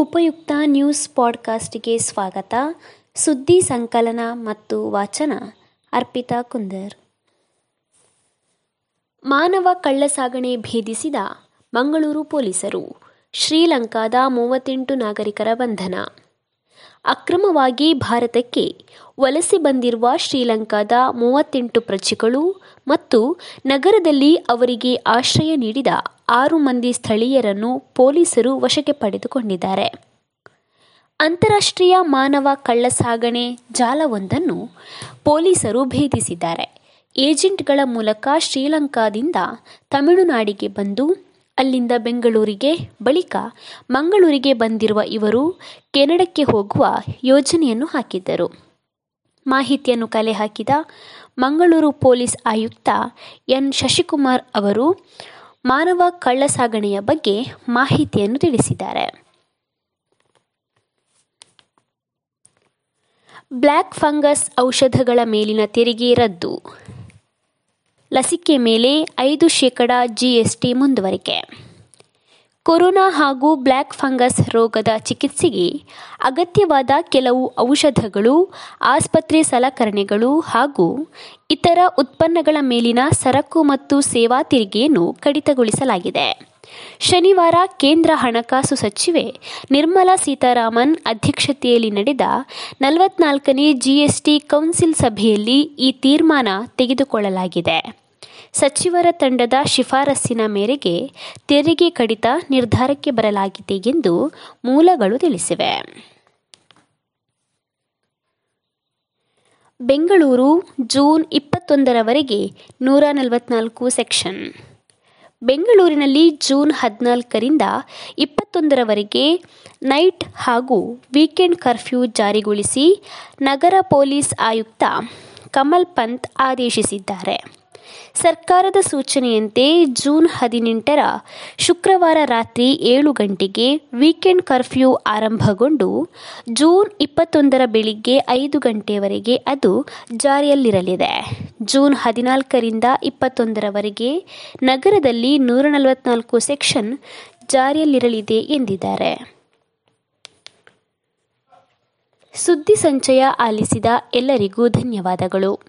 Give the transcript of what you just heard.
ಉಪಯುಕ್ತ ನ್ಯೂಸ್ ಪಾಡ್ಕಾಸ್ಟ್ಗೆ ಸ್ವಾಗತ. ಸುದ್ದಿ ಸಂಕಲನ ಮತ್ತು ವಾಚನ, ಅರ್ಪಿತಾ ಕುಂದರ್. ಮಾನವ ಕಳ್ಳಸಾಗಣೆ ಭೇದಿಸಿದ ಮಂಗಳೂರು ಪೊಲೀಸರು, ಶ್ರೀಲಂಕಾದ ಮೂವತ್ತೆಂಟು ನಾಗರಿಕರ ಬಂಧನ. ಅಕ್ರಮವಾಗಿ ಭಾರತಕ್ಕೆ ವಲಸೆ ಬಂದಿರುವ ಶ್ರೀಲಂಕಾದ ಮೂವತ್ತೆಂಟು ಪ್ರಜೆಗಳು ಮತ್ತು ನಗರದಲ್ಲಿ ಅವರಿಗೆ ಆಶ್ರಯ ನೀಡಿದ ಆರು ಮಂದಿ ಸ್ಥಳೀಯರನ್ನು ಪೊಲೀಸರು ವಶಕ್ಕೆ ಪಡೆದುಕೊಂಡಿದ್ದಾರೆ. ಅಂತಾರಾಷ್ಟ್ರೀಯ ಮಾನವ ಕಳ್ಳಸಾಗಣೆ ಜಾಲವೊಂದನ್ನು ಪೊಲೀಸರು ಭೇದಿಸಿದ್ದಾರೆ. ಏಜೆಂಟ್ಗಳ ಮೂಲಕ ಶ್ರೀಲಂಕಾದಿಂದ ತಮಿಳುನಾಡಿಗೆ ಬಂದು ಅಲ್ಲಿಂದ ಬೆಂಗಳೂರಿಗೆ ಬಳಿಕ ಮಂಗಳೂರಿಗೆ ಬಂದಿರುವ ಇವರು ಕೆನಡಕ್ಕೆ ಹೋಗುವ ಯೋಜನೆಯನ್ನು ಹಾಕಿದ್ದರು. ಮಾಹಿತಿಯನ್ನು ಕಲೆ ಹಾಕಿದ ಮಂಗಳೂರು ಪೊಲೀಸ್ ಆಯುಕ್ತ ಎನ್. ಶಶಿಕುಮಾರ್ ಅವರು ಮಾನವ ಕಳ್ಳಸಾಗಣೆಯ ಬಗ್ಗೆ ಮಾಹಿತಿಯನ್ನು ತಿಳಿಸಿದ್ದಾರೆ. ಬ್ಲ್ಯಾಕ್ ಫಂಗಸ್ ಔಷಧಗಳ ಮೇಲಿನ ತೆರಿಗೆ ರದ್ದು. ಲಸಿಕೆ ಮೇಲೆ ಐದು ಶೇಕಡ ಜಿಎಸ್ಟಿ ಮುಂದುವರಿಕೆ. ಕೊರೋನಾ ಹಾಗೂ ಬ್ಲ್ಯಾಕ್ ಫಂಗಸ್ ರೋಗದ ಚಿಕಿತ್ಸೆಗೆ ಅಗತ್ಯವಾದ ಕೆಲವು ಔಷಧಗಳು, ಆಸ್ಪತ್ರೆ ಸಲಕರಣೆಗಳು ಹಾಗೂ ಇತರ ಉತ್ಪನ್ನಗಳ ಮೇಲಿನ ಸರಕು ಮತ್ತು ಸೇವಾ ತೆರಿಗೆಯನ್ನು ಕಡಿತಗೊಳಿಸಲಾಗಿದೆ. ಶನಿವಾರ ಕೇಂದ್ರ ಹಣಕಾಸು ಸಚಿವೆ ನಿರ್ಮಲಾ ಸೀತಾರಾಮನ್ ಅಧ್ಯಕ್ಷತೆಯಲ್ಲಿ ನಡೆದ ನಲವತ್ನಾಲ್ಕನೇ ಜಿಎಸ್ಟಿ ಕೌನ್ಸಿಲ್ ಸಭೆಯಲ್ಲಿ ಈ ತೀರ್ಮಾನ ತೆಗೆದುಕೊಳ್ಳಲಾಗಿದೆ. ಸಚಿವರ ತಂಡದ ಶಿಫಾರಸ್ಸಿನ ಮೇರೆಗೆ ತೆರಿಗೆ ಕಡಿತ ನಿರ್ಧಾರಕ್ಕೆ ಬರಲಾಗಿದೆ ಎಂದು ಮೂಲಗಳು ತಿಳಿಸಿವೆ. ಬೆಂಗಳೂರು ಜೂನ್ ಇಪ್ಪತ್ತೊಂದರವರೆಗೆ ನೂರ ನಲವತ್ನಾಲ್ಕು ಸೆಕ್ಷನ್. ಬೆಂಗಳೂರಿನಲ್ಲಿ ಜೂನ್ ಹದಿನಾಲ್ಕರಿಂದ ಇಪ್ಪತ್ತೊಂದರವರೆಗೆ ನೈಟ್ ಹಾಗೂ ವೀಕೆಂಡ್ ಕರ್ಫ್ಯೂ ಜಾರಿಗೊಳಿಸಿ ನಗರ ಪೊಲೀಸ್ ಆಯುಕ್ತ ಕಮಲ್ ಪಂತ್ ಆದೇಶಿಸಿದ್ದಾರೆ. ಸರ್ಕಾರದ ಸೂಚನೆಯಂತೆ ಜೂನ್ ಹದಿನೆಂಟರ ಶುಕ್ರವಾರ ರಾತ್ರಿ ಏಳು ಗಂಟೆಗೆ ವೀಕೆಂಡ್ ಕರ್ಫ್ಯೂ ಆರಂಭಗೊಂಡು ಜೂನ್ ಇಪ್ಪತ್ತೊಂದರ ಬೆಳಿಗ್ಗೆ ಐದು ಗಂಟೆಯವರೆಗೆ ಅದು ಜಾರಿಯಲ್ಲಿರಲಿದೆ. ಜೂನ್ ಹದಿನಾಲ್ಕರಿಂದ ಇಪ್ಪತ್ತೊಂದರವರೆಗೆ ನಗರದಲ್ಲಿ ನೂರ ನಲವತ್ನಾಲ್ಕು ಸೆಕ್ಷನ್ ಜಾರಿಯಲ್ಲಿರಲಿದೆ ಎಂದಿದ್ದಾರೆ. ಸುದ್ದಿ ಸಂಚಯ ಆಲಿಸಿದ ಎಲ್ಲರಿಗೂ ಧನ್ಯವಾದಗಳು.